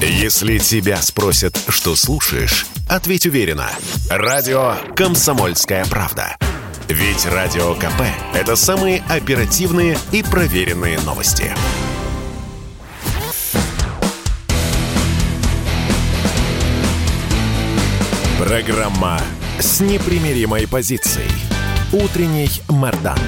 Если тебя спросят, что слушаешь, ответь уверенно. Радио «Комсомольская правда». Ведь Радио КП – это самые оперативные и проверенные новости. Программа с непримиримой позицией. Утренний Мордан.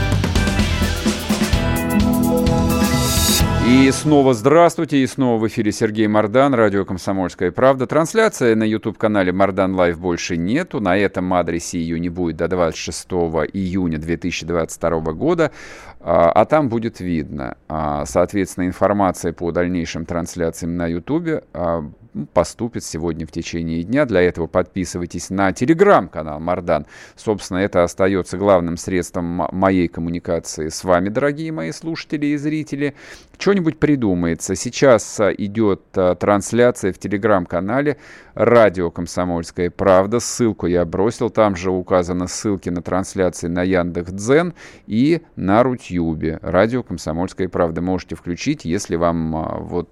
И снова здравствуйте, и снова в эфире Сергей Мордан, радио «Комсомольская правда». Трансляция на YouTube-канале «Мордан Лайв» больше нету. На этом адресе ее не будет до 26 июня 2022 года, а, а там будет видно. А, соответственно, информация по дальнейшим трансляциям на YouTube а, поступит сегодня в течение дня. Для этого подписывайтесь на телеграм-канал Мардан. Собственно, это остается главным средством моей коммуникации с вами, дорогие мои слушатели и зрители. Что-нибудь придумается. Сейчас идет трансляция в телеграм-канале «Радио Комсомольская правда». Ссылку я бросил. Там же указаны ссылки на трансляции на Яндекс.Дзен и на Рутюбе. «Радио Комсомольская правда». Можете включить, если вам а, вот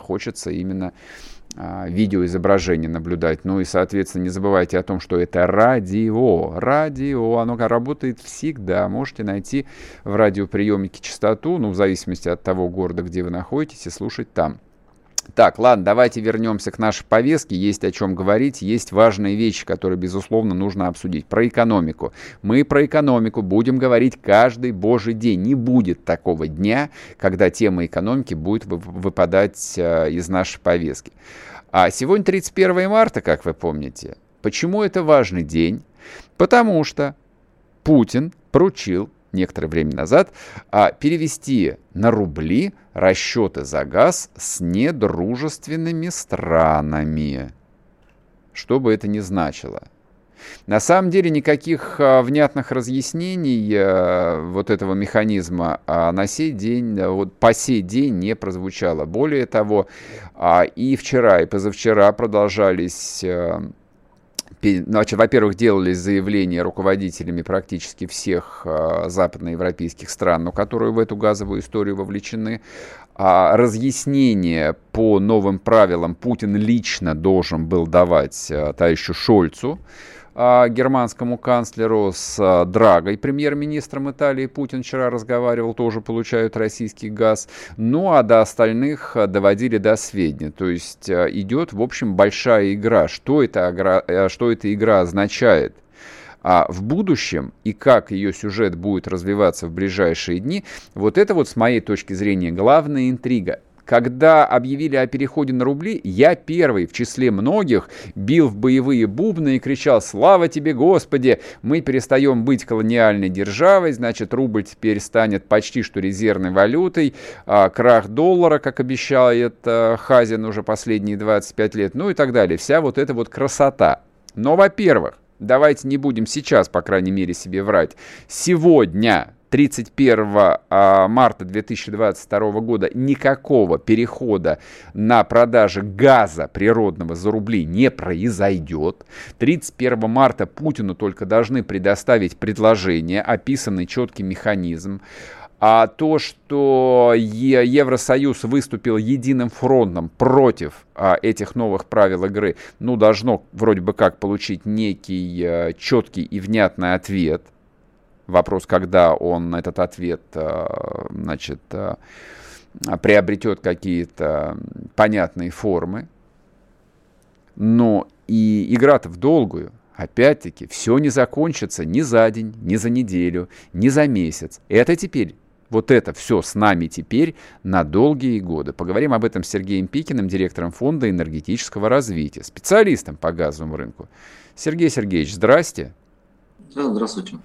хочется именно а, видеоизображение наблюдать. Ну и, соответственно, не забывайте о том, что это радио. Радио, оно работает всегда. Можете найти в радиоприемнике частоту, ну, в зависимости от того города, где вы находитесь, и слушать там. Так, ладно, давайте вернемся к нашей повестке. Есть о чем говорить, есть важные вещи, которые, безусловно, нужно обсудить. Про экономику. Мы про экономику будем говорить каждый божий день. Не будет такого дня, когда тема экономики будет выпадать э, из нашей повестки. А сегодня 31 марта, как вы помните. Почему это важный день? Потому что Путин поручил некоторое время назад, а перевести на рубли расчеты за газ с недружественными странами. Что бы это ни значило. На самом деле никаких а, внятных разъяснений а, вот этого механизма на сей день, вот по сей день не прозвучало. Более того, и вчера, и позавчера продолжались Значит, во-первых, делались заявления руководителями практически всех э, западноевропейских стран, но которые в эту газовую историю вовлечены. А разъяснение по новым правилам Путин лично должен был давать э, товарищу Шольцу. А, германскому канцлеру с а, Драгой, премьер-министром Италии. Путин вчера разговаривал, тоже получают российский газ. Ну, а до остальных а, доводили до сведения. То есть идет, в общем, большая игра. Что эта игра, что эта игра означает? А в будущем и как ее сюжет будет развиваться в ближайшие дни, вот это вот с моей точки зрения главная интрига. Когда объявили о переходе на рубли, я первый в числе многих бил в боевые бубны и кричал «Слава тебе, Господи! Мы перестаем быть колониальной державой, значит, рубль теперь станет почти что резервной валютой, а, крах доллара, как обещает а, Хазин уже последние 25 лет, ну и так далее. Вся вот эта вот красота. Но, во-первых, давайте не будем сейчас, по крайней мере, себе врать. Сегодня 31 а, марта 2022 года никакого перехода на продажи газа природного за рубли не произойдет. 31 марта Путину только должны предоставить предложение, описанный четкий механизм. А то, что Евросоюз выступил единым фронтом против а, этих новых правил игры, ну, должно вроде бы как получить некий а, четкий и внятный ответ – Вопрос, когда он этот ответ, э, значит, э, приобретет какие-то понятные формы. Но и игра-то в долгую. Опять-таки, все не закончится ни за день, ни за неделю, ни за месяц. Это теперь вот это все с нами теперь на долгие годы. Поговорим об этом с Сергеем Пикиным, директором Фонда энергетического развития, специалистом по газовому рынку. Сергей Сергеевич, здрасте. Да, здравствуйте.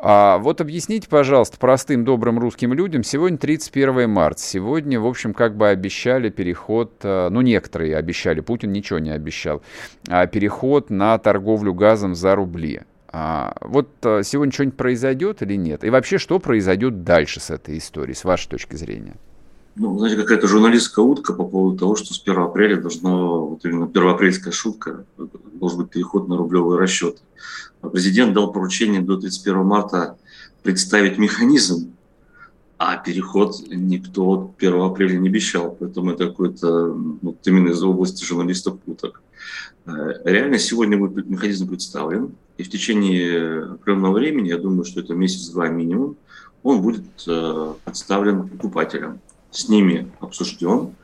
А вот объясните, пожалуйста, простым добрым русским людям, сегодня 31 марта, сегодня, в общем, как бы обещали переход, э, ну, некоторые обещали, Путин ничего не обещал, а переход на торговлю газом за рубли. А, вот э, сегодня что-нибудь произойдет или нет? И вообще, что произойдет дальше с этой историей, с вашей точки зрения? Ну, знаете, какая-то журналистская утка по поводу того, что с 1 апреля должно, вот именно первоапрельская шутка, должен быть переход на рублевые расчеты. Президент дал поручение до 31 марта представить механизм А переход никто 1 апреля не обещал, поэтому это какой-то ну, именно из области журналистов путок. Э, реально сегодня будет механизм представлен, и в течение определенного времени, я думаю, что это месяц-два минимум, он будет э, представлен покупателям. С ними обсужден,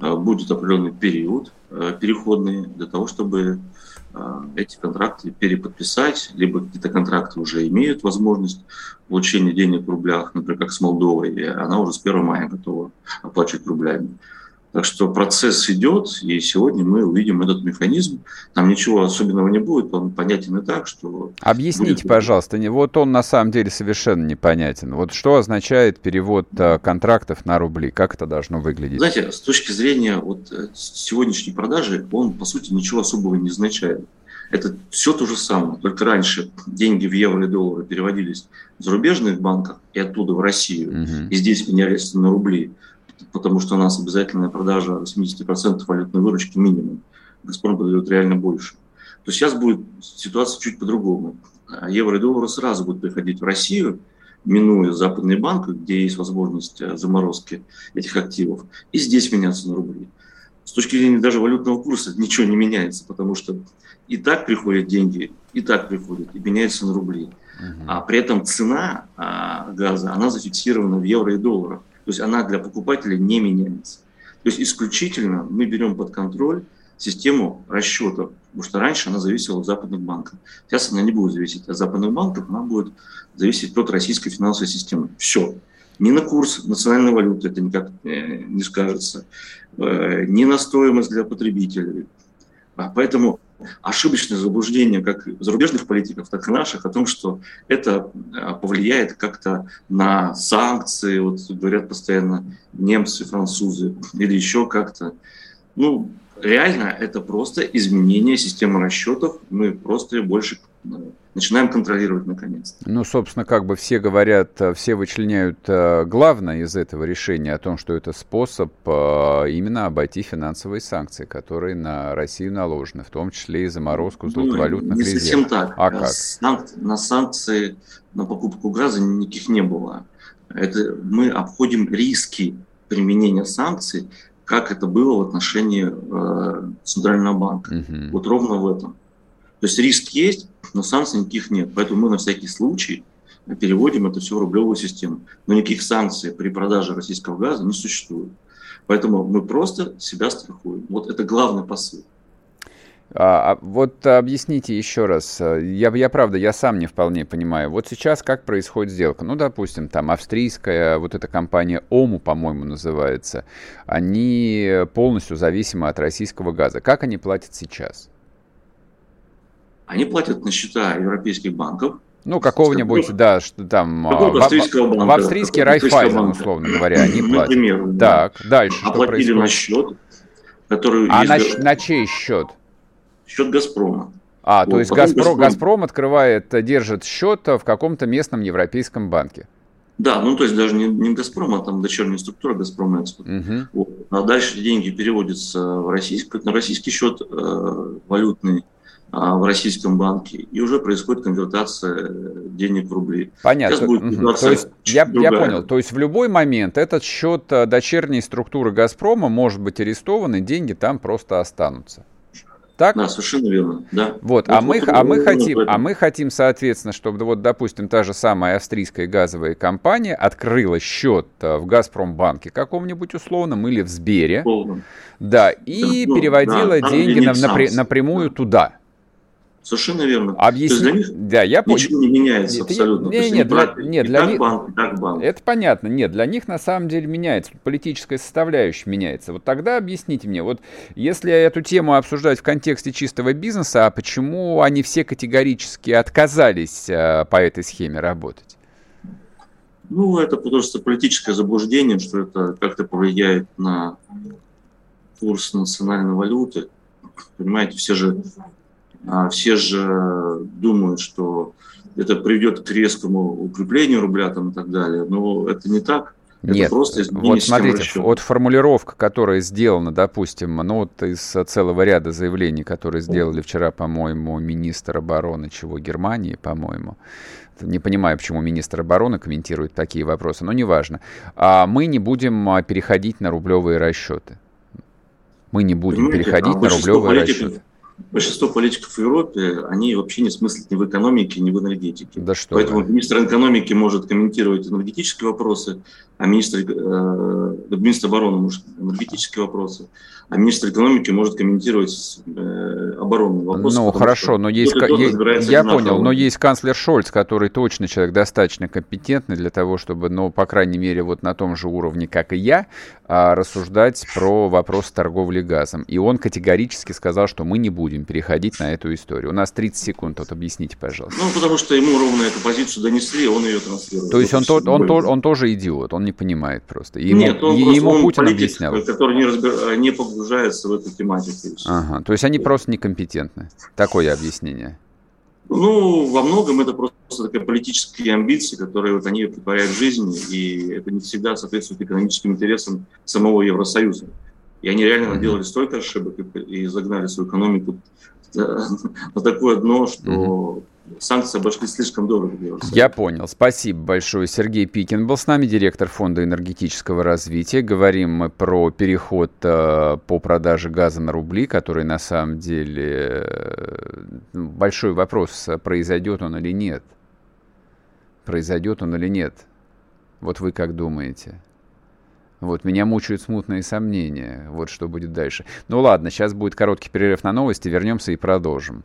э, будет определенный период переходный для того, чтобы эти контракты переподписать, либо какие-то контракты уже имеют возможность получения денег в рублях, например, как с Молдовой, она уже с 1 мая готова оплачивать рублями. Так что процесс идет, и сегодня мы увидим этот механизм. Там ничего особенного не будет, он понятен и так, что... Объясните, будет... пожалуйста, вот он на самом деле совершенно непонятен. Вот что означает перевод э, контрактов на рубли? Как это должно выглядеть? Знаете, с точки зрения вот э, сегодняшней продажи, он, по сути, ничего особого не означает. Это все то же самое, только раньше деньги в евро и доллары переводились в зарубежных банках и оттуда в Россию, угу. и здесь менялись на рубли потому что у нас обязательная продажа 80% валютной выручки минимум. «Газпром» продает реально больше. То сейчас будет ситуация чуть по-другому. Евро и доллары сразу будут приходить в Россию, минуя западные банки, где есть возможность э, заморозки этих активов, и здесь меняться на рубли. С точки зрения даже валютного курса ничего не меняется, потому что и так приходят деньги, и так приходят, и меняются на рубли. Uh-huh. А при этом цена а, газа, она зафиксирована в евро и долларах. То есть она для покупателя не меняется. То есть исключительно мы берем под контроль систему расчетов, потому что раньше она зависела от западных банков. Сейчас она не будет зависеть от западных банков, она будет зависеть от российской финансовой системы. Все. Ни на курс национальной валюты это никак э, не скажется, э, ни на стоимость для потребителей. А поэтому ошибочное заблуждение как зарубежных политиков, так и наших о том, что это а, повлияет как-то на санкции, вот говорят постоянно немцы, французы или еще как-то. Ну, реально это просто изменение системы расчетов, мы просто больше э, начинаем контролировать наконец. Ну, собственно, как бы все говорят, э, все вычленяют э, главное из этого решения о том, что это способ э, именно обойти финансовые санкции, которые на Россию наложены, в том числе и заморозку золотовалютных ну, не резервов. совсем так. А как? Санк... На санкции на покупку газа никаких не было. Это мы обходим риски применения санкций, как это было в отношении э, Центрального банка. Угу. Вот ровно в этом. То есть риск есть, но санкций никаких нет. Поэтому мы на всякий случай переводим это все в рублевую систему. Но никаких санкций при продаже российского газа не существует. Поэтому мы просто себя страхуем. Вот это главный посыл. А, а вот объясните еще раз. Я, я правда, я сам не вполне понимаю. Вот сейчас как происходит сделка? Ну, допустим, там австрийская, вот эта компания ОМУ, по-моему, называется, они полностью зависимы от российского газа. Как они платят сейчас? Они платят на счета европейских банков. Ну, какого-нибудь, да, что там... А, в, австрийского банка. В австрийский Райфайзен, условно говоря, они платят. Например, да. Так, дальше Оплатили на счет, который... А на, на чей счет? Счет «Газпрома». А, вот, то есть Газпром, Газпром... Газпром открывает, держит счет в каком-то местном европейском банке. Да, ну то есть даже не, не Газпром, а там дочерняя структура Газпром Экспорт. Угу. Вот. А дальше деньги переводятся в российский, на российский счет э, валютный в российском банке, и уже происходит конвертация денег в рубли. Понятно. угу. То есть, я, я понял. То есть в любой момент этот счет э, дочерней структуры «Газпрома» может быть арестован, и деньги там просто останутся. Так? Да, совершенно верно. Да. Вот, а, мы, а, мы хотим, а мы хотим, соответственно, чтобы, вот, допустим, та же самая австрийская газовая компания открыла счет э, в Газпромбанке каком-нибудь условном или в Сбере, Полном. да, и ну, переводила да, деньги на, напря- напрямую да. туда. Совершенно верно. Объясни... для них да, я ничего не меняется нет, абсолютно. Нет, нет, для, нет, для них... банк, так банк. Это понятно. Нет, для них на самом деле меняется. Политическая составляющая меняется. Вот тогда объясните мне, вот если эту тему обсуждать в контексте чистого бизнеса, а почему они все категорически отказались а, по этой схеме работать? Ну, это просто политическое заблуждение, что это как-то повлияет на курс национальной валюты. Понимаете, все же все же думают, что это приведет к резкому укреплению рубля там, и так далее. Но это не так. Нет, просто вот смотрите, вот формулировка, которая сделана, допустим, ну вот из целого ряда заявлений, которые сделали вчера, по-моему, министр обороны чего Германии, по-моему, не понимаю, почему министр обороны комментирует такие вопросы, но неважно. А мы не будем а, переходить на рублевые расчеты. Мы не будем Понимаете, переходить а на рублевые расчеты большинство политиков в Европе, они вообще не смыслят ни в экономике, ни в энергетике. Да что Поэтому вы. министр экономики может комментировать энергетические вопросы, а министр, э, министр обороны может энергетические вопросы, а министр экономики может комментировать э, оборонные вопросы. Ну, хорошо, но есть... Есть, я понял, но есть канцлер Шольц, который точно человек достаточно компетентный для того, чтобы, ну, по крайней мере, вот на том же уровне, как и я, а, рассуждать про вопрос торговли газом. И он категорически сказал, что мы не будем переходить на эту историю. У нас 30 секунд, вот объясните, пожалуйста. Ну, потому что ему ровно эту позицию донесли, он ее транслирует. То есть он, то, он, он, он тоже идиот, он не понимает просто. Ему, Нет, он, ему он Путин политик, объяснял. который не, разбир... не погружается в эту тематику. Ага, то есть они просто некомпетентны. Такое объяснение. Ну, во многом это просто такие политические амбиции, которые вот они притворяют в жизнь, и это не всегда соответствует экономическим интересам самого Евросоюза. И они реально наделали столько ошибок и загнали свою экономику на такое дно, что санкции обошлись слишком дорого. Я понял. Спасибо большое. Сергей Пикин был с нами, директор Фонда энергетического развития. Говорим мы про переход э, по продаже газа на рубли, который на самом деле э, большой вопрос, произойдет он или нет. Произойдет он или нет. Вот вы как думаете? Вот, меня мучают смутные сомнения. Вот что будет дальше. Ну ладно, сейчас будет короткий перерыв на новости, вернемся и продолжим.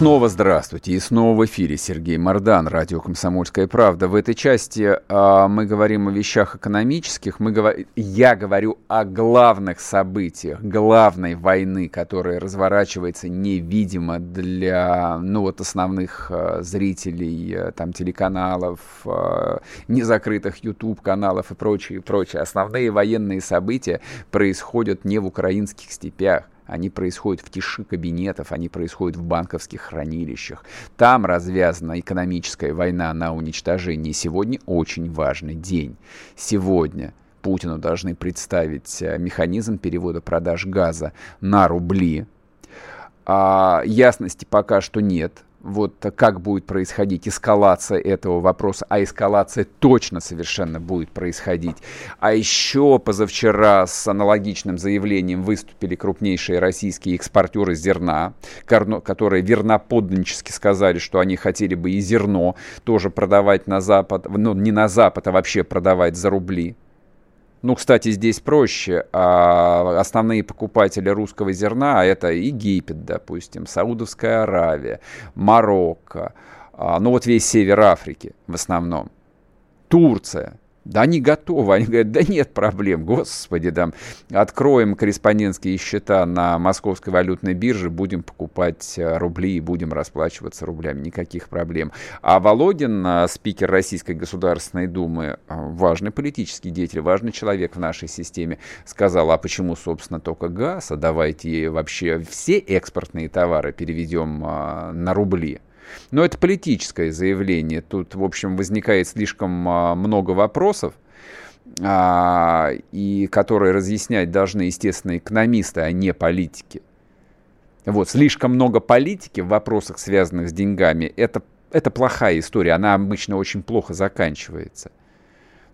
Снова здравствуйте. И снова в эфире Сергей Мордан, радио «Комсомольская правда». В этой части э, мы говорим о вещах экономических. Мы говор... Я говорю о главных событиях, главной войны, которая разворачивается невидимо для ну, вот основных э, зрителей э, там, телеканалов, э, незакрытых YouTube-каналов и прочее, прочее. Основные военные события происходят не в украинских степях они происходят в тиши кабинетов, они происходят в банковских хранилищах. Там развязана экономическая война на уничтожение. Сегодня очень важный день. Сегодня Путину должны представить э, механизм перевода продаж газа на рубли. А, ясности пока что нет вот как будет происходить эскалация этого вопроса, а эскалация точно совершенно будет происходить. А еще позавчера с аналогичным заявлением выступили крупнейшие российские экспортеры зерна, которые верноподданнически сказали, что они хотели бы и зерно тоже продавать на Запад, ну не на Запад, а вообще продавать за рубли. Ну, кстати, здесь проще. А основные покупатели русского зерна это Египет, допустим, Саудовская Аравия, Марокко, а, ну вот весь север Африки в основном, Турция. Да они готовы. Они говорят, да нет проблем, господи, там, откроем корреспондентские счета на московской валютной бирже, будем покупать э, рубли и будем расплачиваться рублями, никаких проблем. А Володин, э, спикер Российской Государственной Думы, э, важный политический деятель, важный человек в нашей системе, сказал, а почему, собственно, только газ, а давайте вообще все экспортные товары переведем на рубли. Но это политическое заявление. Тут, в общем, возникает слишком а, много вопросов, а, и которые разъяснять должны, естественно, экономисты, а не политики. Вот, слишком много политики в вопросах, связанных с деньгами, это, это плохая история, она обычно очень плохо заканчивается.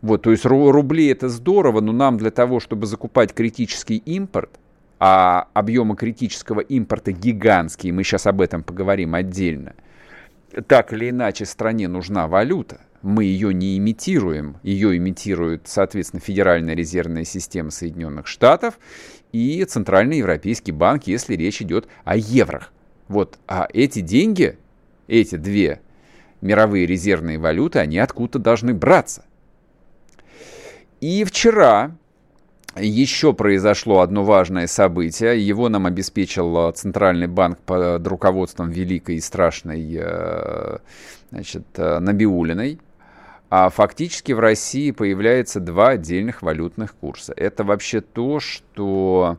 Вот, то есть рубли это здорово, но нам для того, чтобы закупать критический импорт, а объемы критического импорта гигантские, мы сейчас об этом поговорим отдельно – так или иначе стране нужна валюта, мы ее не имитируем. Ее имитирует, соответственно, Федеральная резервная система Соединенных Штатов и Центральный Европейский банк, если речь идет о еврох. Вот, а эти деньги, эти две мировые резервные валюты, они откуда-то должны браться. И вчера еще произошло одно важное событие. Его нам обеспечил Центральный банк под руководством великой и страшной э, значит, э, Набиулиной. А фактически в России появляется два отдельных валютных курса. Это вообще то, что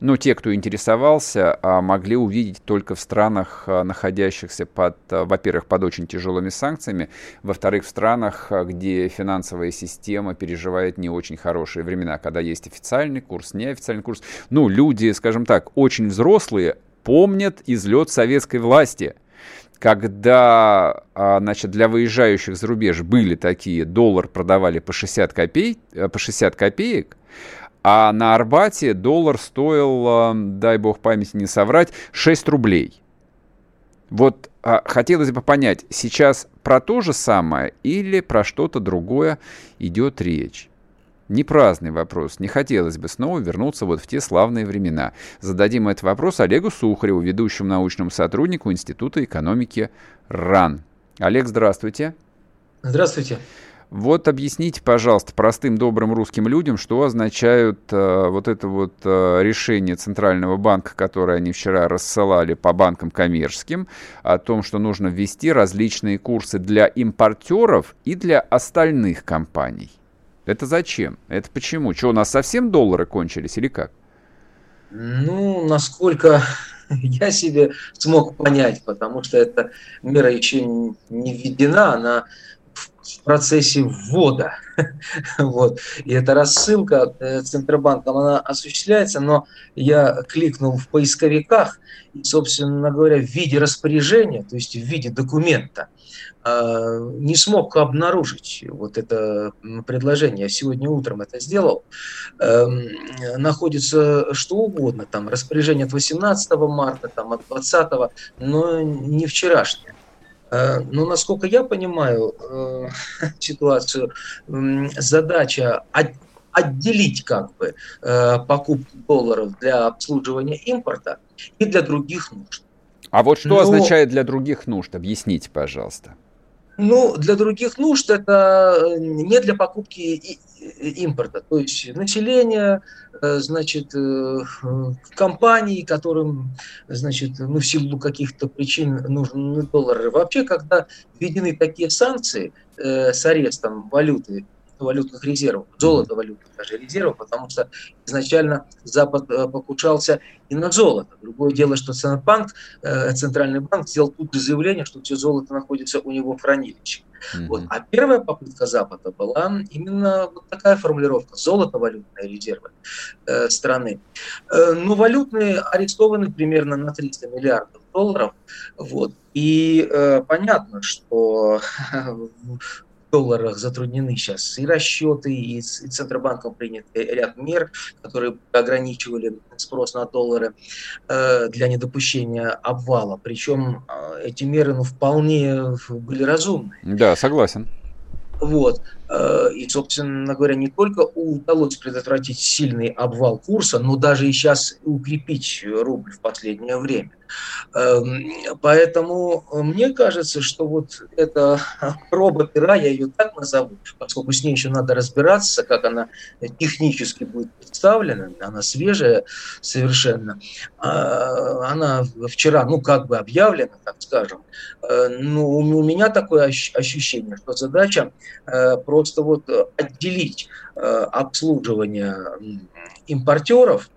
ну, те, кто интересовался, а, могли увидеть только в странах, а, находящихся под, а, во-первых, под очень тяжелыми санкциями, во-вторых, в странах, где финансовая система переживает не очень хорошие времена, когда есть официальный курс, неофициальный курс. Ну, люди, скажем так, очень взрослые помнят излет советской власти – когда значит, для выезжающих за рубеж были такие, доллар продавали по 60, копей, э, по 60 копеек, а на Арбате доллар стоил, э, дай бог памяти не соврать, 6 рублей. Вот а, хотелось бы понять, сейчас про то же самое или про что-то другое идет речь? Не праздный вопрос. Не хотелось бы снова вернуться вот в те славные времена. Зададим этот вопрос Олегу Сухареву, ведущему научному сотруднику Института экономики РАН. Олег, здравствуйте. Здравствуйте. Вот объясните, пожалуйста, простым добрым русским людям, что означают э, вот это вот э, решение Центрального банка, которое они вчера рассылали по банкам коммерческим, о том, что нужно ввести различные курсы для импортеров и для остальных компаний. Это зачем? Это почему? Что, у нас совсем доллары кончились или как? Ну, насколько я себе смог понять, потому что эта мера еще не введена, она в процессе ввода. вот. И эта рассылка э, Центробанком, она осуществляется, но я кликнул в поисковиках, и, собственно говоря, в виде распоряжения, то есть в виде документа, э, не смог обнаружить вот это предложение. Я сегодня утром это сделал. Эм, находится что угодно, там распоряжение от 18 марта, там от 20, но не вчерашнее. Э, но, насколько я понимаю э, ситуацию, задача отделить как бы э, покупку долларов для обслуживания импорта и для других нужд. А вот что Но... означает для других нужд? Объясните, пожалуйста. Ну, для других нужд это не для покупки импорта, то есть население, э, значит, э, компании, которым, значит, ну, в силу каких-то причин нужны доллары. Вообще, когда введены такие санкции э, с арестом валюты валютных резервов, золото валютных даже резервов, потому что изначально Запад э, покушался и на золото. Другое дело, что Центробанк, э, Центральный банк сделал тут же заявление, что все золото находится у него в хранилище. Mm-hmm. Вот. А первая попытка Запада была именно вот такая формулировка – золото валютные резервы э, страны. Э, но валютные арестованы примерно на 300 миллиардов долларов. Вот. И э, понятно, что долларах затруднены сейчас и расчеты, и, и Центробанком принят ряд мер, которые ограничивали спрос на доллары э, для недопущения обвала. Причем э, эти меры ну, вполне были разумны. Да, согласен. Вот. Э, и, собственно говоря, не только удалось предотвратить сильный обвал курса, но даже и сейчас укрепить рубль в последнее время. Эм, поэтому мне кажется, что вот эта проба пера, я ее так назову, поскольку с ней еще надо разбираться, как она технически будет представлена, она свежая совершенно, а, она вчера, ну, как бы объявлена, так скажем, э, ну, у меня такое ощущение, что задача э, просто вот отделить э, обслуживание импортеров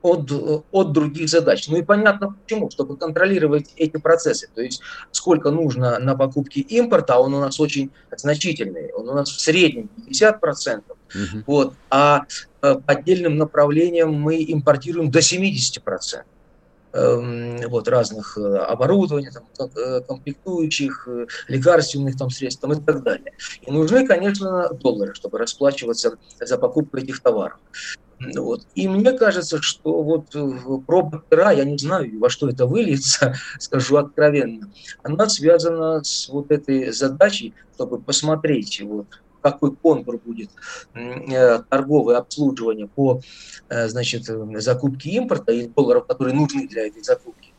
от, от других задач. Ну и понятно почему, чтобы контролировать эти процессы. То есть сколько нужно на покупки импорта, а он у нас очень значительный, он у нас в среднем 50%. Угу. Вот, а э, по отдельным направлениям мы импортируем до 70%. Эм, вот, разных оборудований, там, комплектующих, лекарственных там, средств там, и так далее. И нужны, конечно, доллары, чтобы расплачиваться за покупку этих товаров. Вот. И мне кажется, что вот проба пера, я не знаю, во что это выльется, скажу откровенно, она связана с вот этой задачей, чтобы посмотреть, вот, какой контур будет э, торговое обслуживание по э, значит, закупке импорта и долларов, которые нужны для этой закупки,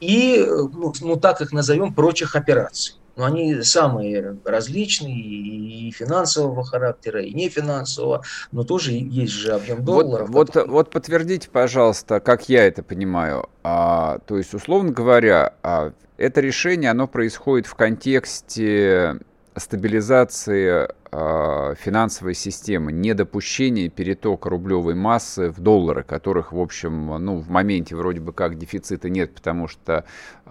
и, э, ну, ну так их назовем, прочих операций. Но они самые различные, и финансового характера, и нефинансового, но тоже есть же объем долларов. Вот, который... вот, вот подтвердите, пожалуйста, как я это понимаю. А, то есть, условно говоря, а, это решение, оно происходит в контексте стабилизации э, финансовой системы, недопущение перетока рублевой массы в доллары, которых, в общем, ну, в моменте вроде бы как дефицита нет, потому что э,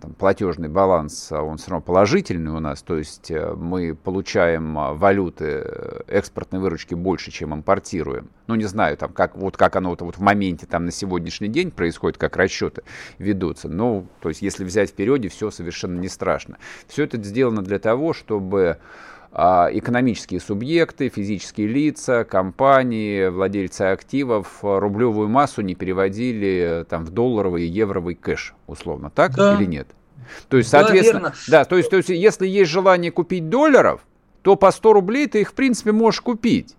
там, платежный баланс, он все равно положительный у нас, то есть э, мы получаем валюты э, экспортной выручки больше, чем импортируем. Ну, не знаю, там, как, вот как оно вот, вот в моменте там на сегодняшний день происходит, как расчеты ведутся. Ну, то есть, если взять в периоде, все совершенно не страшно. Все это сделано для того, чтобы а, экономические субъекты, физические лица, компании, владельцы активов рублевую массу не переводили там, в долларовый и евровый кэш, условно, так да. или нет? То есть, соответственно, да, да то, есть, то есть, если есть желание купить долларов, то по 100 рублей ты их, в принципе, можешь купить.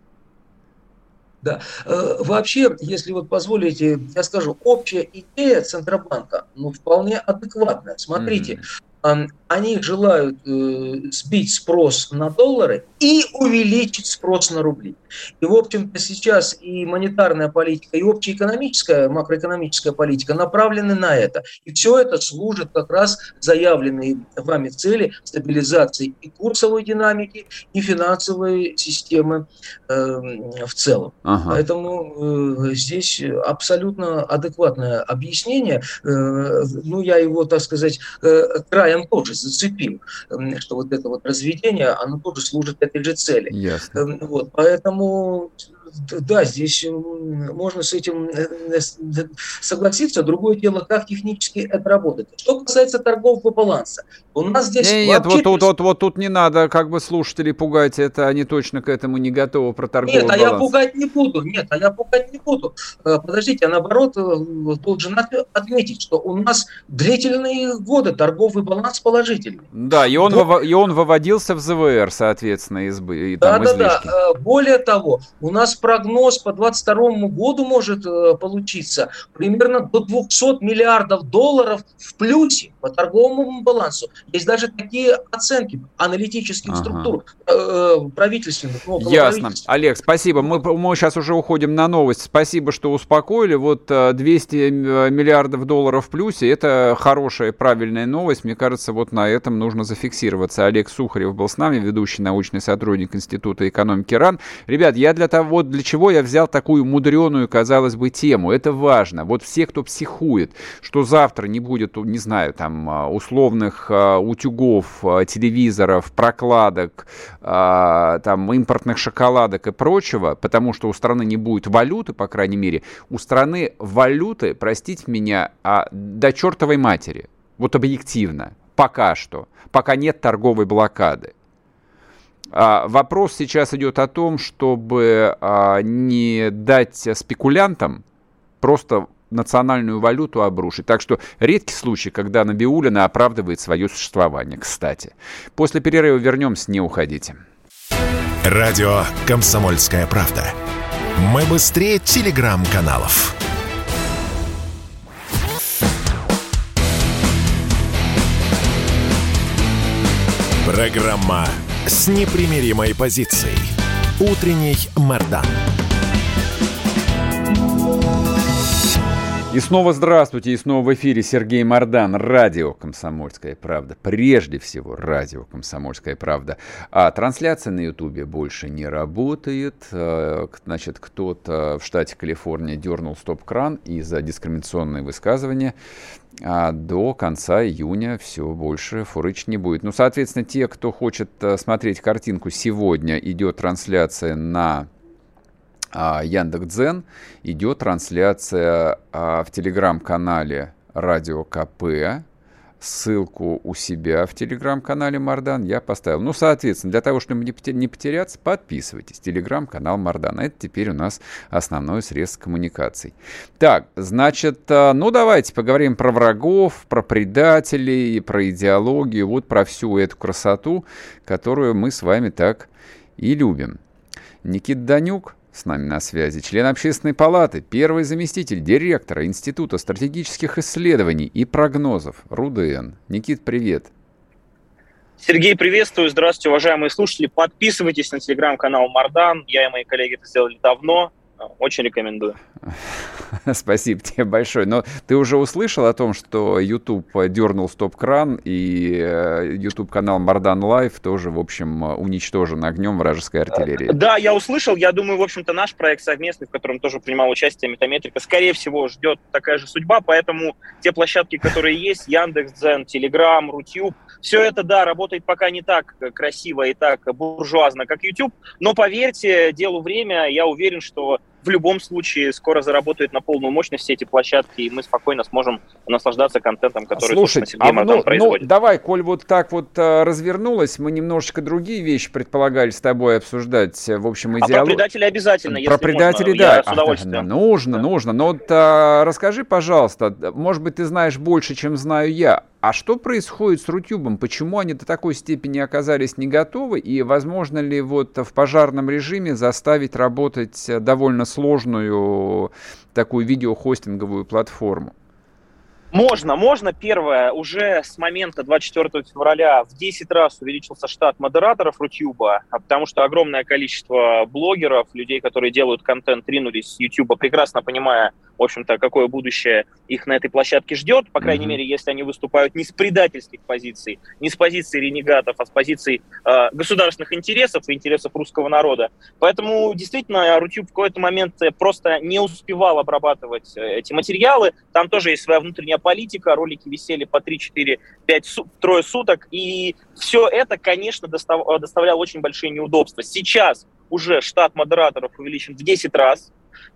Да. Э, вообще, если вот позволите, я скажу, общая идея Центробанка, ну, вполне адекватная. Смотрите, mm-hmm они желают э, сбить спрос на доллары и увеличить спрос на рубли. И, в общем-то, сейчас и монетарная политика, и общеэкономическая, макроэкономическая политика направлены на это. И все это служит как раз заявленной вами цели стабилизации и курсовой динамики, и финансовой системы э, в целом. Ага. Поэтому э, здесь абсолютно адекватное объяснение. Э, ну, я его, так сказать, э, краем тоже зацепил, что вот это вот разведение, оно тоже служит этой же цели. Ясно. Вот, поэтому да, здесь можно с этим э, э, согласиться. Другое дело, как технически это работает. Что касается торгового баланса, у нас здесь... Нет, нет вот, тут, вот, вот тут не надо как бы слушателей пугать, это они точно к этому не готовы про торговый нет, баланс. Нет, а я пугать не буду, нет, а я пугать не буду. Э, подождите, а наоборот, должен отметить, что у нас длительные годы торговый баланс положительный. Да, и он, Но... и он выводился в ЗВР, соответственно, избы, да, там да, излишки. Да, более того, у нас прогноз по 2022 году может э, получиться примерно до 200 миллиардов долларов в плюсе по торговому балансу. Есть даже такие оценки аналитических ага. структур э, правительственных. Ну, Ясно. Олег, спасибо. Мы, мы сейчас уже уходим на новость. Спасибо, что успокоили. Вот 200 э, э, миллиардов долларов в плюсе. Это хорошая, правильная новость. Мне кажется, вот на этом нужно зафиксироваться. Олег Сухарев был с нами, ведущий научный сотрудник Института экономики РАН. Ребят, я для того, для чего я взял такую мудреную, казалось бы, тему? Это важно. Вот все, кто психует, что завтра не будет, не знаю, там, а, условных а, утюгов, а, телевизоров, прокладок, там, импортных шоколадок и прочего, потому что у страны не будет валюты, по крайней мере, у страны валюты, простите меня, до чертовой матери. Вот объективно. Пока что. Пока нет торговой блокады. А, вопрос сейчас идет о том, чтобы а, не дать спекулянтам просто национальную валюту обрушить. Так что редкий случай, когда Набиулина оправдывает свое существование, кстати. После перерыва вернемся, не уходите. Радио «Комсомольская правда». Мы быстрее телеграм-каналов. Программа с непримиримой позицией. Утренний Мордан. И снова здравствуйте, и снова в эфире Сергей Мордан, радио «Комсомольская правда». Прежде всего, радио «Комсомольская правда». А трансляция на Ютубе больше не работает. Э, значит, кто-то в штате Калифорния дернул стоп-кран из-за дискриминационные высказывания. А до конца июня все больше фурыч не будет. Ну, соответственно, те, кто хочет э, смотреть картинку сегодня, идет трансляция на а, Яндекс.Дзен, идет трансляция а, в телеграм-канале Радио КП, ссылку у себя в телеграм-канале Мардан я поставил. Ну, соответственно, для того, чтобы не потеряться, подписывайтесь. Телеграм-канал Мардан. Это теперь у нас основное средство коммуникаций. Так, значит, э, ну давайте поговорим про врагов, про предателей, про идеологию, вот про всю эту красоту, которую мы с вами так и любим. Никит Данюк, с нами на связи член Общественной палаты, первый заместитель директора Института стратегических исследований и прогнозов РУДН. Никит, привет. Сергей, приветствую. Здравствуйте, уважаемые слушатели. Подписывайтесь на телеграм-канал Мардан. Я и мои коллеги это сделали давно. Очень рекомендую. Спасибо тебе большое. Но ты уже услышал о том, что YouTube дернул стоп-кран, и э, YouTube-канал Мардан Лайв тоже, в общем, уничтожен огнем вражеской артиллерии. Да, я услышал. Я думаю, в общем-то, наш проект совместный, в котором тоже принимал участие Метаметрика, скорее всего, ждет такая же судьба, поэтому те площадки, которые есть, Яндекс.Дзен, Телеграм, Рутюб, все это, да, работает пока не так красиво и так буржуазно, как YouTube, но поверьте, делу время, я уверен, что в любом случае скоро заработают на полную мощность все эти площадки, и мы спокойно сможем наслаждаться контентом, который Слушай, а, ну, ну, давай, коль вот так вот а, развернулось, мы немножечко другие вещи предполагали с тобой обсуждать, в общем, идеологию. А про предателей обязательно, Про предателей, можно, да. Я с удовольствием. А, нужно, да. нужно. Но вот а, расскажи, пожалуйста, может быть, ты знаешь больше, чем знаю я, а что происходит с Рутюбом? Почему они до такой степени оказались не готовы? И возможно ли вот в пожарном режиме заставить работать довольно сложную такую видеохостинговую платформу? Можно, можно. Первое, уже с момента 24 февраля в 10 раз увеличился штат модераторов Рутюба, потому что огромное количество блогеров, людей, которые делают контент, ринулись с Ютуба, прекрасно понимая, в общем-то, какое будущее их на этой площадке ждет, по крайней mm-hmm. мере, если они выступают не с предательских позиций, не с позиции ренегатов, а с позиций э, государственных интересов и интересов русского народа. Поэтому, действительно, Рутюб в какой-то момент просто не успевал обрабатывать э, эти материалы. Там тоже есть своя внутренняя политика, ролики висели по 3, 4, 5, трое суток, и все это, конечно, достав, доставляло очень большие неудобства. Сейчас уже штат модераторов увеличен в 10 раз,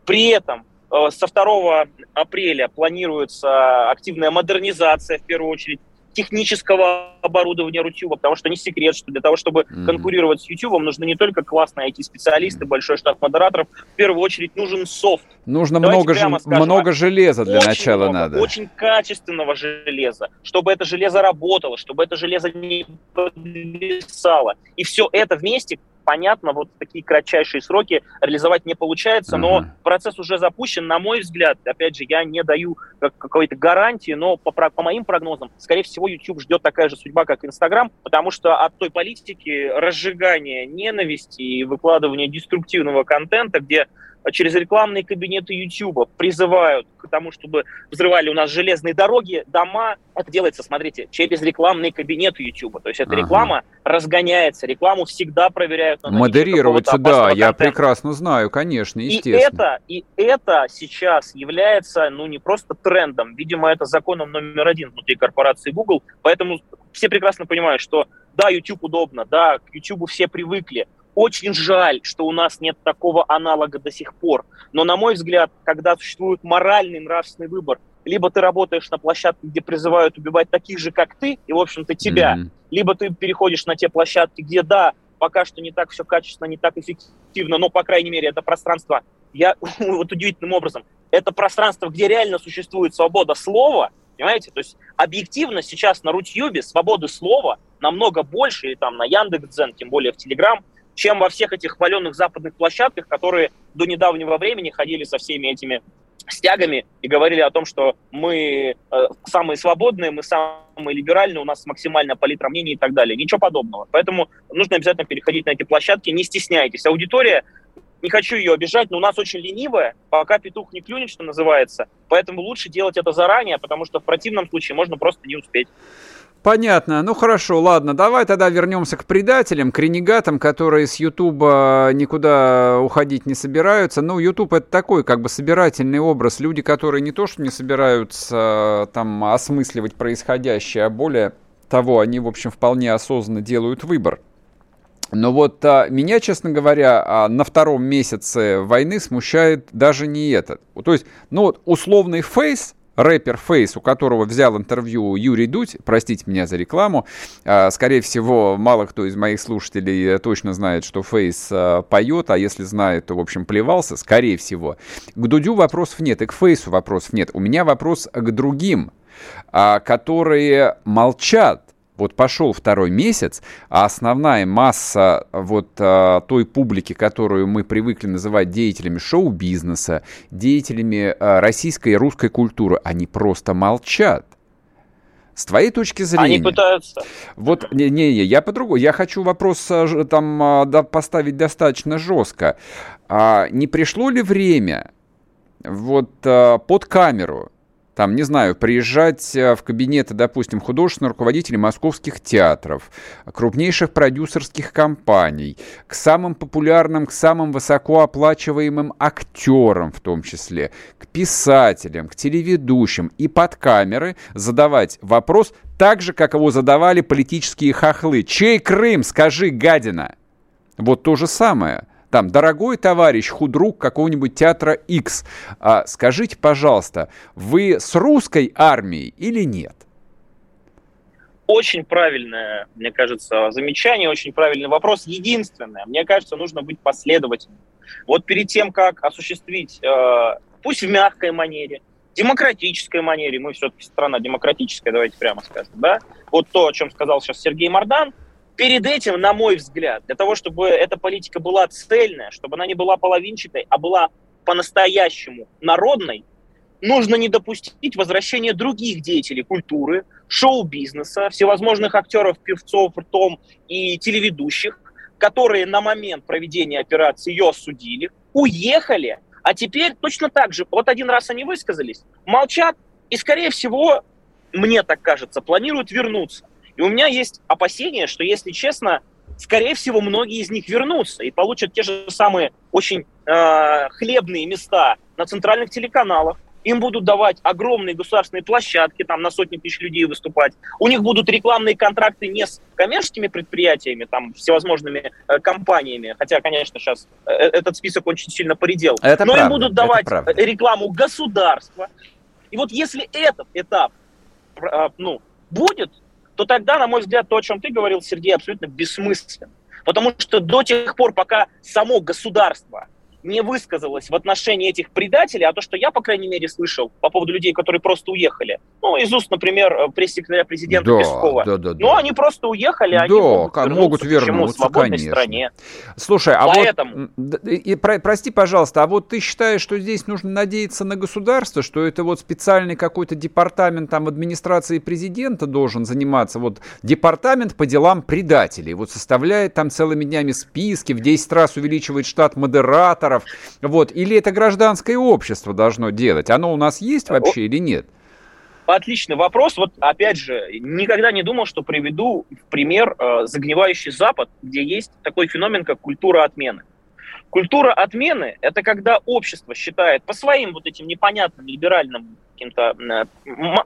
при этом Э, со 2 апреля планируется активная модернизация, в первую очередь, технического оборудования Рутюба, потому что не секрет, что для того, чтобы mm-hmm. конкурировать с YouTube, нужны не только классные IT-специалисты, большой штат модераторов, в первую очредь нужен софт. Нужно много, ж... скажем, много железа для начала много, надо. Очень качественного железа, чтобы это железо работало, чтобы это железо не подвисало. И все это вместе понятно, вот такие кратчайшие сроки реализовать не получается, но uh-huh. процесс уже запущен, на мой взгляд, опять же, я не даю какой-то гарантии, но по, по моим прогнозам, скорее всего, YouTube ждет такая же судьба, как Instagram, потому что от той политики разжигания ненависти и выкладывания деструктивного контента, где через рекламные кабинеты YouTube призывают к тому, чтобы взрывали у нас железные дороги, дома. Это делается, смотрите, через рекламные кабинеты YouTube. То есть эта ага. реклама разгоняется, рекламу всегда проверяют. На Модерируется, да, я прекрасно знаю, конечно, естественно. И это, и это сейчас является, ну, не просто трендом, видимо, это законом номер один внутри корпорации Google, поэтому все прекрасно понимают, что да, YouTube удобно, да, к YouTube все привыкли, очень жаль, что у нас нет такого аналога до сих пор. Но, на мой взгляд, когда существует моральный, нравственный выбор, либо ты работаешь на площадке, где призывают убивать таких же, как ты, и, в общем-то, тебя, mm-hmm. либо ты переходишь на те площадки, где, да, пока что не так все качественно, не так эффективно, но, по крайней мере, это пространство, я вот удивительным образом, это пространство, где реально существует свобода слова, понимаете? То есть объективно сейчас на Рутьюбе свободы слова намного больше, и там на Яндекс.Дзен, тем более в Телеграм, чем во всех этих хваленных западных площадках, которые до недавнего времени ходили со всеми этими стягами и говорили о том, что мы э, самые свободные, мы самые либеральные, у нас максимально палитра мнений и так далее. Ничего подобного. Поэтому нужно обязательно переходить на эти площадки, не стесняйтесь. Аудитория, не хочу ее обижать, но у нас очень ленивая, пока петух не клюнет, что называется. Поэтому лучше делать это заранее, потому что в противном случае можно просто не успеть. Понятно. Ну хорошо, ладно. Давай тогда вернемся к предателям, к ренегатам, которые с Ютуба никуда уходить не собираются. Ну, Ютуб это такой как бы собирательный образ. Люди, которые не то что не собираются там осмысливать происходящее, а более того, они, в общем, вполне осознанно делают выбор. Но вот а, меня, честно говоря, а, на втором месяце войны смущает даже не этот. То есть, ну вот условный фейс, рэпер Фейс, у которого взял интервью Юрий Дудь, простите меня за рекламу, а, скорее всего, мало кто из моих слушателей точно знает, что Фейс а, поет, а если знает, то, в общем, плевался, скорее всего. К Дудю вопросов нет, и к Фейсу вопросов нет. У меня вопрос к другим, а, которые молчат вот пошел второй месяц, а основная масса вот а, той публики, которую мы привыкли называть деятелями шоу-бизнеса, деятелями а, российской и русской культуры, они просто молчат. С твоей точки зрения... Они пытаются. Вот, не-не, я по-другому. Я хочу вопрос а, там а, да, поставить достаточно жестко. А, не пришло ли время вот а, под камеру там, не знаю, приезжать э, в кабинеты, допустим, художественных руководителей московских театров, крупнейших продюсерских компаний, к самым популярным, к самым высокооплачиваемым актерам в том числе, к писателям, к телеведущим и под камеры задавать вопрос так же, как его задавали политические хохлы. Чей Крым, скажи, гадина? Вот то же самое – там, дорогой товарищ, худрук какого-нибудь театра X, а, скажите, пожалуйста, вы с русской армией или нет? Очень правильное, мне кажется, замечание, очень правильный вопрос. Единственное, мне кажется, нужно быть последовательным. Вот перед тем, как осуществить, э, пусть в мягкой манере, демократической манере, мы все-таки страна демократическая, давайте прямо скажем, да, вот то, о чем сказал сейчас Сергей Мордан, Перед этим, на мой взгляд, для того, чтобы эта политика была цельная, чтобы она не была половинчатой, а была по-настоящему народной, нужно не допустить возвращения других деятелей культуры, шоу-бизнеса, всевозможных актеров, певцов, ртом и телеведущих, которые на момент проведения операции ее осудили, уехали, а теперь точно так же, вот один раз они высказались, молчат и, скорее всего, мне так кажется, планируют вернуться. И у меня есть опасение, что, если честно, скорее всего, многие из них вернутся и получат те же самые очень э, хлебные места на центральных телеканалах. Им будут давать огромные государственные площадки, там на сотни тысяч людей выступать. У них будут рекламные контракты не с коммерческими предприятиями, там, всевозможными э, компаниями, хотя, конечно, сейчас э, э этот список очень сильно поредел. Это Но правда, им будут давать рекламу государства. И вот если этот этап э, ну, будет, то тогда, на мой взгляд, то, о чем ты говорил, Сергей, абсолютно бессмысленно. Потому что до тех пор, пока само государство не высказалось в отношении этих предателей, а то, что я, по крайней мере, слышал по поводу людей, которые просто уехали, ну, из уст, например, э, пресс-секретаря президента да, Пескова. Да, да, да. Ну, они просто уехали, да, они могут вернуться, могут вернуться в свободной конечно. стране. Слушай, а Поэтому... вот, и, про, прости, пожалуйста, а вот ты считаешь, что здесь нужно надеяться на государство, что это вот специальный какой-то департамент там администрации президента должен заниматься, вот департамент по делам предателей, вот составляет там целыми днями списки, в 10 раз увеличивает штат модераторов, пиаров, вот, или это гражданское общество должно делать? Оно у нас есть вообще или нет? Отличный вопрос. Вот опять же, никогда не думал, что приведу в пример э, загнивающий Запад, где есть такой феномен, как культура отмены. Культура отмены – это когда общество считает по своим вот этим непонятным либеральным каким-то э,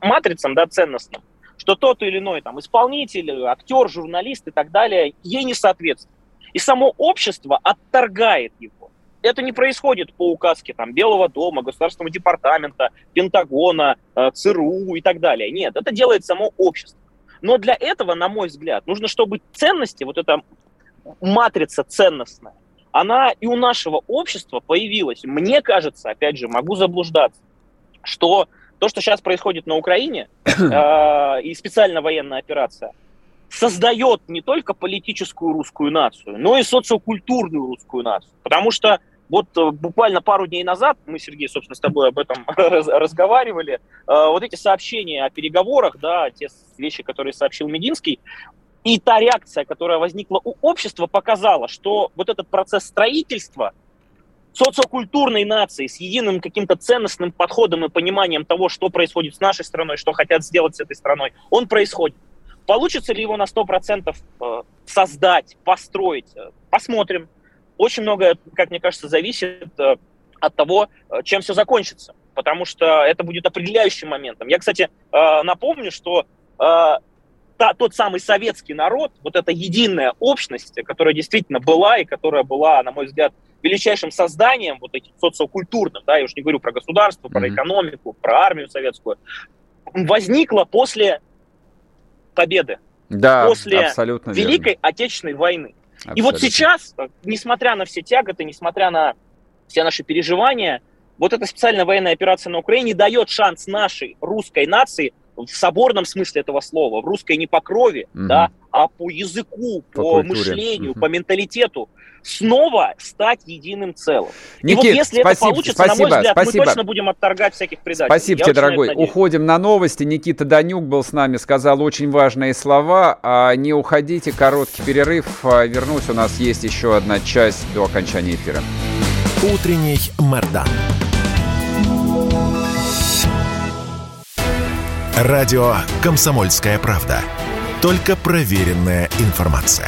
матрицам да, ценностным, что тот или иной там, исполнитель, актер, журналист и так далее ей не соответствует. И само общество отторгает его это не происходит по указке там, Белого дома, Государственного департамента, Пентагона, э, ЦРУ и так далее. Нет, это делает само общество. Но для этого, на мой взгляд, нужно, чтобы ценности, вот эта матрица ценностная, она и у нашего общества появилась. Мне кажется, опять же, могу заблуждаться, что то, что сейчас происходит на Украине, э, и специальная военная операция, создает не только политическую русскую нацию, но и социокультурную русскую нацию. Потому что вот э, буквально пару дней назад, мы, Сергей, собственно, с тобой об этом разговаривали, э, вот эти сообщения о переговорах, да, те вещи, которые сообщил Мединский, и та реакция, которая возникла у общества, показала, что вот этот процесс строительства социокультурной нации с единым каким-то ценностным подходом и пониманием того, что происходит с нашей страной, что хотят сделать с этой страной, он происходит. Получится ли его на 100% э, создать, построить? Посмотрим очень многое, как мне кажется, зависит э, от того, э, чем все закончится. Потому что это будет определяющим моментом. Я, кстати, э, напомню, что та, тот самый советский народ, вот эта единая общность, которая действительно была и которая была, на мой взгляд, величайшим созданием, вот этим социокультурным, да, я уж не говорю про государство, про mm-hmm. экономику, про армию советскую, возникло после победы, да, после абсолютно Великой верно. Отечественной войны. Абсолютно. И вот сейчас, несмотря на все тяготы, несмотря на все наши переживания, вот эта специальная военная операция на Украине дает шанс нашей русской нации в соборном смысле этого слова, в русской не по крови, угу. да, а по языку, по, по мышлению, угу. по менталитету снова стать единым целым. Никит, и вот если спасибо, это получится, спасибо, на мой взгляд, спасибо. мы точно будем отторгать всяких предателей. Спасибо тебе, дорогой. Уходим на новости. Никита Данюк был с нами, сказал очень важные слова. А не уходите, короткий перерыв. А, вернусь, у нас есть еще одна часть до окончания эфира. Утренний Мордан. Радио «Комсомольская правда». Только проверенная информация.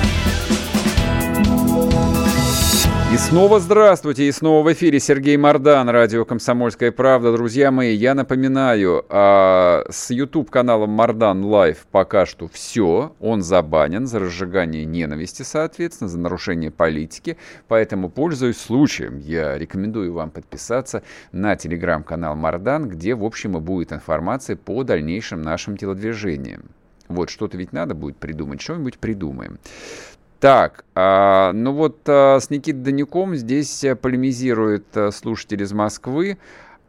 И снова здравствуйте, и снова в эфире Сергей Мордан, радио «Комсомольская правда». Друзья мои, я напоминаю, а, с YouTube-каналом Мордан Лайв пока что все. Он забанен за разжигание ненависти, соответственно, за нарушение политики. Поэтому, пользуясь случаем, я рекомендую вам подписаться на телеграм-канал Мордан, где, в общем, и будет информация по дальнейшим нашим телодвижениям. Вот, что-то ведь надо будет придумать, что-нибудь придумаем. Так, а, ну вот а, с Никитой Данюком здесь э, полемизирует а, слушатель из Москвы.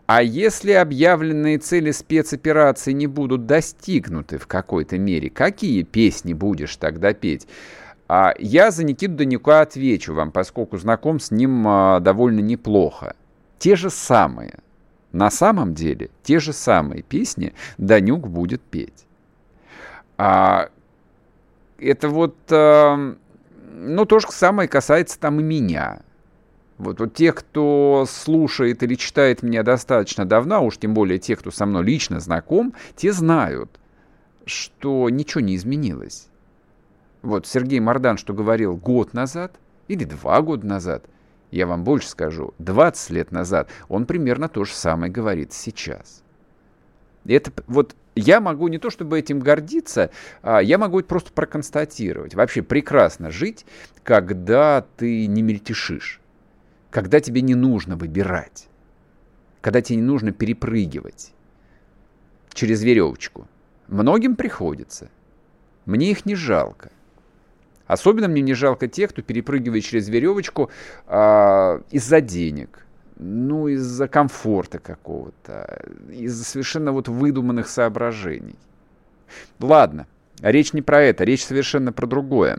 А если объявленные цели спецоперации не будут достигнуты в какой-то мере, какие песни будешь тогда петь? А, я за Никиту Данюка отвечу вам, поскольку знаком с ним а, довольно неплохо. Те же самые, на самом деле, те же самые песни Данюк будет петь. А, это вот... А, ну, то же самое касается там и меня. Вот, вот тех, кто слушает или читает меня достаточно давно, а уж тем более тех, кто со мной лично знаком, те знают, что ничего не изменилось. Вот Сергей Мордан, что говорил год назад или два года назад, я вам больше скажу, 20 лет назад, он примерно то же самое говорит сейчас. Это вот я могу не то чтобы этим гордиться, а я могу это просто проконстатировать. Вообще прекрасно жить, когда ты не мельтешишь, когда тебе не нужно выбирать, когда тебе не нужно перепрыгивать через веревочку. Многим приходится. Мне их не жалко. Особенно мне не жалко тех, кто перепрыгивает через веревочку а, из-за денег, ну, из-за комфорта какого-то, из-за совершенно вот выдуманных соображений. Ладно, речь не про это, речь совершенно про другое.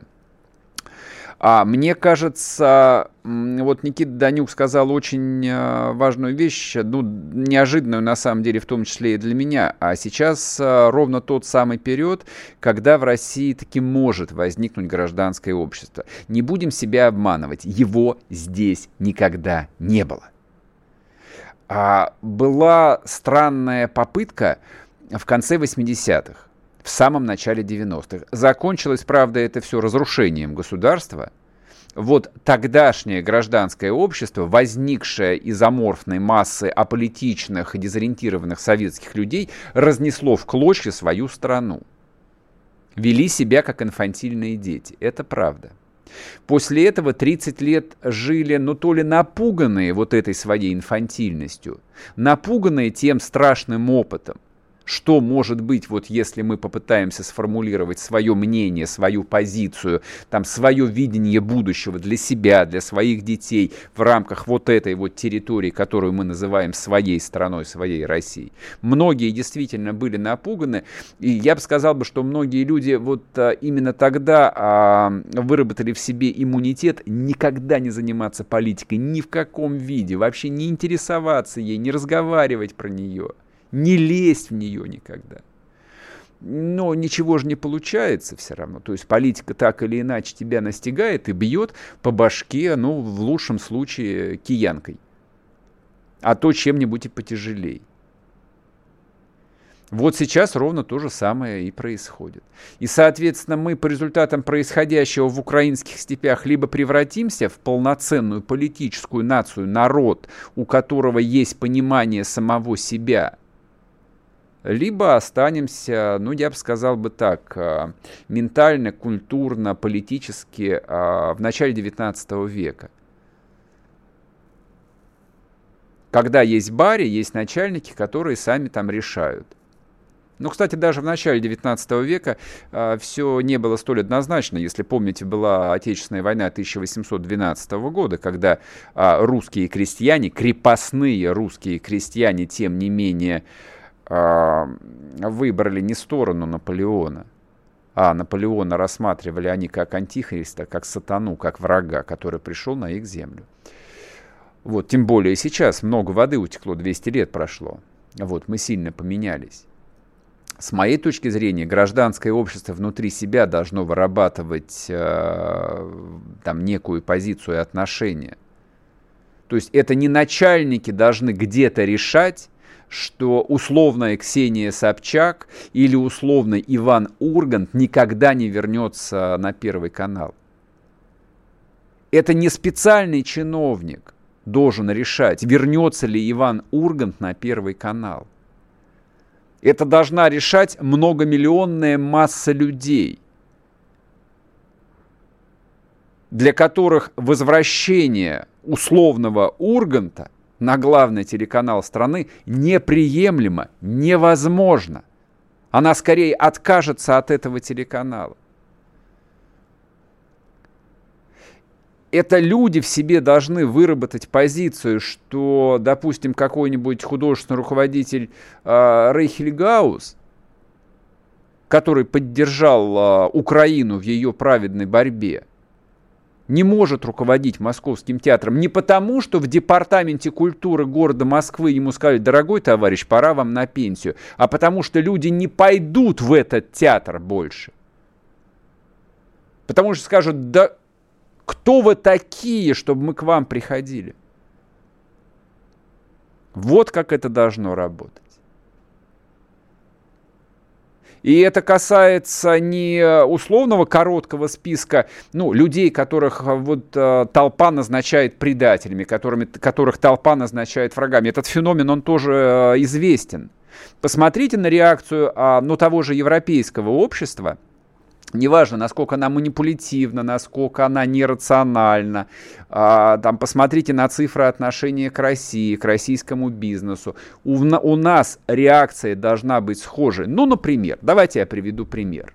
А, мне кажется, вот Никита Данюк сказал очень а, важную вещь, ну, неожиданную на самом деле, в том числе и для меня. А сейчас а, ровно тот самый период, когда в России таки может возникнуть гражданское общество. Не будем себя обманывать, его здесь никогда не было была странная попытка в конце 80-х, в самом начале 90-х. Закончилось, правда, это все разрушением государства. Вот тогдашнее гражданское общество, возникшее из аморфной массы аполитичных и дезориентированных советских людей, разнесло в клочья свою страну. Вели себя как инфантильные дети. Это правда. После этого 30 лет жили, ну то ли напуганные вот этой своей инфантильностью, напуганные тем страшным опытом, что может быть, вот если мы попытаемся сформулировать свое мнение, свою позицию, там, свое видение будущего для себя, для своих детей в рамках вот этой вот территории, которую мы называем своей страной, своей Россией. Многие действительно были напуганы, и я бы сказал, бы, что многие люди вот а, именно тогда а, выработали в себе иммунитет никогда не заниматься политикой, ни в каком виде, вообще не интересоваться ей, не разговаривать про нее не лезть в нее никогда. Но ничего же не получается все равно. То есть политика так или иначе тебя настигает и бьет по башке, ну, в лучшем случае, киянкой. А то чем-нибудь и потяжелей. Вот сейчас ровно то же самое и происходит. И, соответственно, мы по результатам происходящего в украинских степях либо превратимся в полноценную политическую нацию, народ, у которого есть понимание самого себя, либо останемся, ну, я бы сказал бы так, а, ментально, культурно, политически а, в начале XIX века. Когда есть бари, есть начальники, которые сами там решают – ну, кстати, даже в начале 19 века э, все не было столь однозначно. Если помните, была Отечественная война 1812 года, когда э, русские крестьяне, крепостные русские крестьяне, тем не менее, э, выбрали не сторону Наполеона, а Наполеона рассматривали они как антихриста, как сатану, как врага, который пришел на их землю. Вот, тем более сейчас много воды утекло, 200 лет прошло. Вот, мы сильно поменялись с моей точки зрения, гражданское общество внутри себя должно вырабатывать э, там некую позицию и отношения. То есть это не начальники должны где-то решать, что условная Ксения Собчак или условный Иван Ургант никогда не вернется на Первый канал. Это не специальный чиновник должен решать, вернется ли Иван Ургант на Первый канал. Это должна решать многомиллионная масса людей, для которых возвращение условного Урганта на главный телеканал страны неприемлемо, невозможно. Она скорее откажется от этого телеканала. это люди в себе должны выработать позицию, что, допустим, какой-нибудь художественный руководитель э, Рейхельгаус, который поддержал э, Украину в ее праведной борьбе, не может руководить Московским театром не потому, что в департаменте культуры города Москвы ему сказали, дорогой товарищ, пора вам на пенсию, а потому что люди не пойдут в этот театр больше. Потому что скажут, да кто вы такие, чтобы мы к вам приходили? Вот как это должно работать. И это касается не условного короткого списка ну, людей, которых а, вот, э, толпа назначает предателями, которыми, которых толпа назначает врагами. Этот феномен, он тоже э, известен. Посмотрите на реакцию а, ну, того же европейского общества – Неважно, насколько она манипулятивна, насколько она нерациональна. А, там, посмотрите на цифры отношения к России, к российскому бизнесу. У, у нас реакция должна быть схожей. Ну, например, давайте я приведу пример.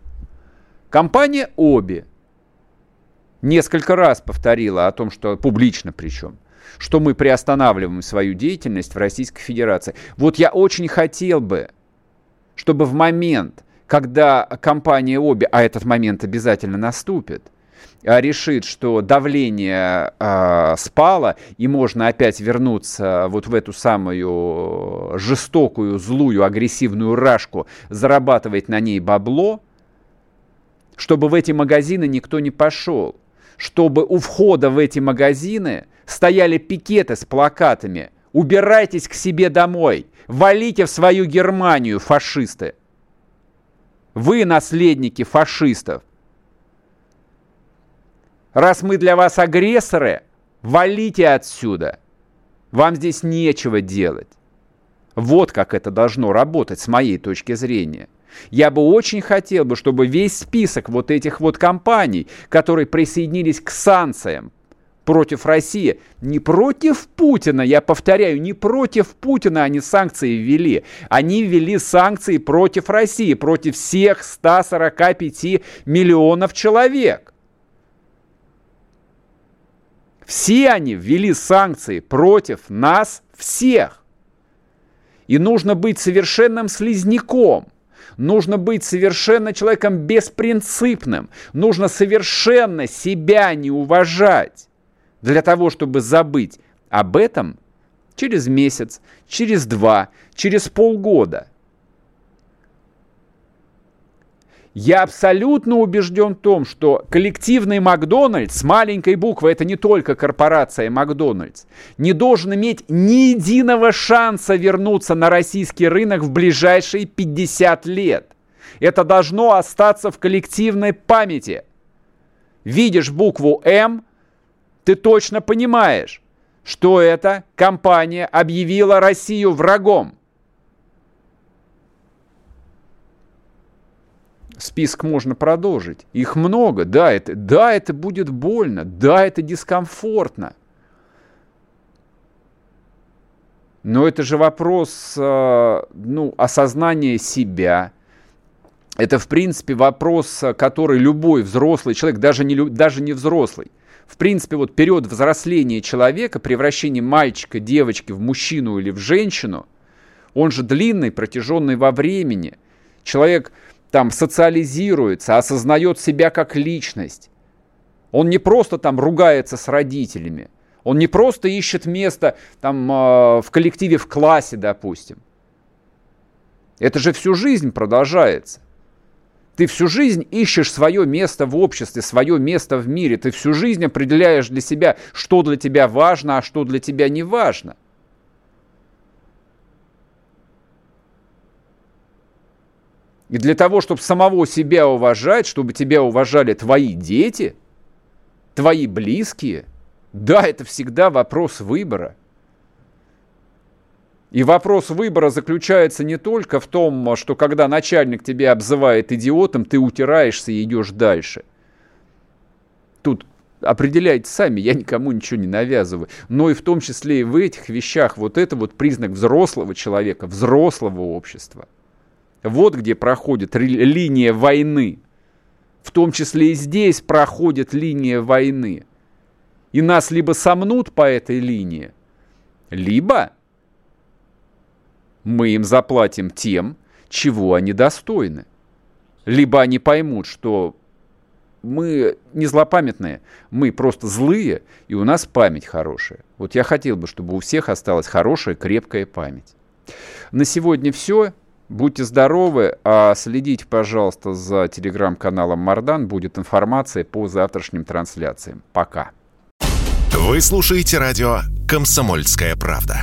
Компания Оби несколько раз повторила о том, что публично причем, что мы приостанавливаем свою деятельность в Российской Федерации. Вот я очень хотел бы, чтобы в момент, когда компания обе, а этот момент обязательно наступит, а, решит, что давление э, спало, и можно опять вернуться вот в эту самую жестокую, злую, агрессивную рашку, зарабатывать на ней бабло, чтобы в эти магазины никто не пошел, чтобы у входа в эти магазины стояли пикеты с плакатами «Убирайтесь к себе домой! Валите в свою Германию, фашисты!» Вы наследники фашистов. Раз мы для вас агрессоры, валите отсюда. Вам здесь нечего делать. Вот как это должно работать с моей точки зрения. Я бы очень хотел бы, чтобы весь список вот этих вот компаний, которые присоединились к санкциям против России. Не против Путина, я повторяю, не против Путина они санкции ввели. Они ввели санкции против России, против всех 145 миллионов человек. Все они ввели санкции против нас всех. И нужно быть совершенным слизняком. Нужно быть совершенно человеком беспринципным. Нужно совершенно себя не уважать для того, чтобы забыть об этом через месяц, через два, через полгода. Я абсолютно убежден в том, что коллективный Макдональдс с маленькой буквы, это не только корпорация Макдональдс, не должен иметь ни единого шанса вернуться на российский рынок в ближайшие 50 лет. Это должно остаться в коллективной памяти. Видишь букву М, ты точно понимаешь, что эта компания объявила Россию врагом. Список можно продолжить. Их много. Да, это, да, это будет больно. Да, это дискомфортно. Но это же вопрос э, ну, осознания себя. Это, в принципе, вопрос, который любой взрослый человек, даже не, даже не взрослый, в принципе, вот период взросления человека, превращение мальчика, девочки в мужчину или в женщину, он же длинный, протяженный во времени. Человек там социализируется, осознает себя как личность. Он не просто там ругается с родителями. Он не просто ищет место там э, в коллективе, в классе, допустим. Это же всю жизнь продолжается. Ты всю жизнь ищешь свое место в обществе, свое место в мире. Ты всю жизнь определяешь для себя, что для тебя важно, а что для тебя не важно – И для того, чтобы самого себя уважать, чтобы тебя уважали твои дети, твои близкие, да, это всегда вопрос выбора. И вопрос выбора заключается не только в том, что когда начальник тебя обзывает идиотом, ты утираешься и идешь дальше. Тут определяйте сами, я никому ничего не навязываю. Но и в том числе и в этих вещах вот это вот признак взрослого человека, взрослого общества – вот где проходит линия войны. В том числе и здесь проходит линия войны. И нас либо сомнут по этой линии, либо мы им заплатим тем, чего они достойны. Либо они поймут, что мы не злопамятные, мы просто злые, и у нас память хорошая. Вот я хотел бы, чтобы у всех осталась хорошая, крепкая память. На сегодня все. Будьте здоровы, а следите, пожалуйста, за телеграм-каналом Мардан. Будет информация по завтрашним трансляциям. Пока. Вы слушаете радио «Комсомольская правда».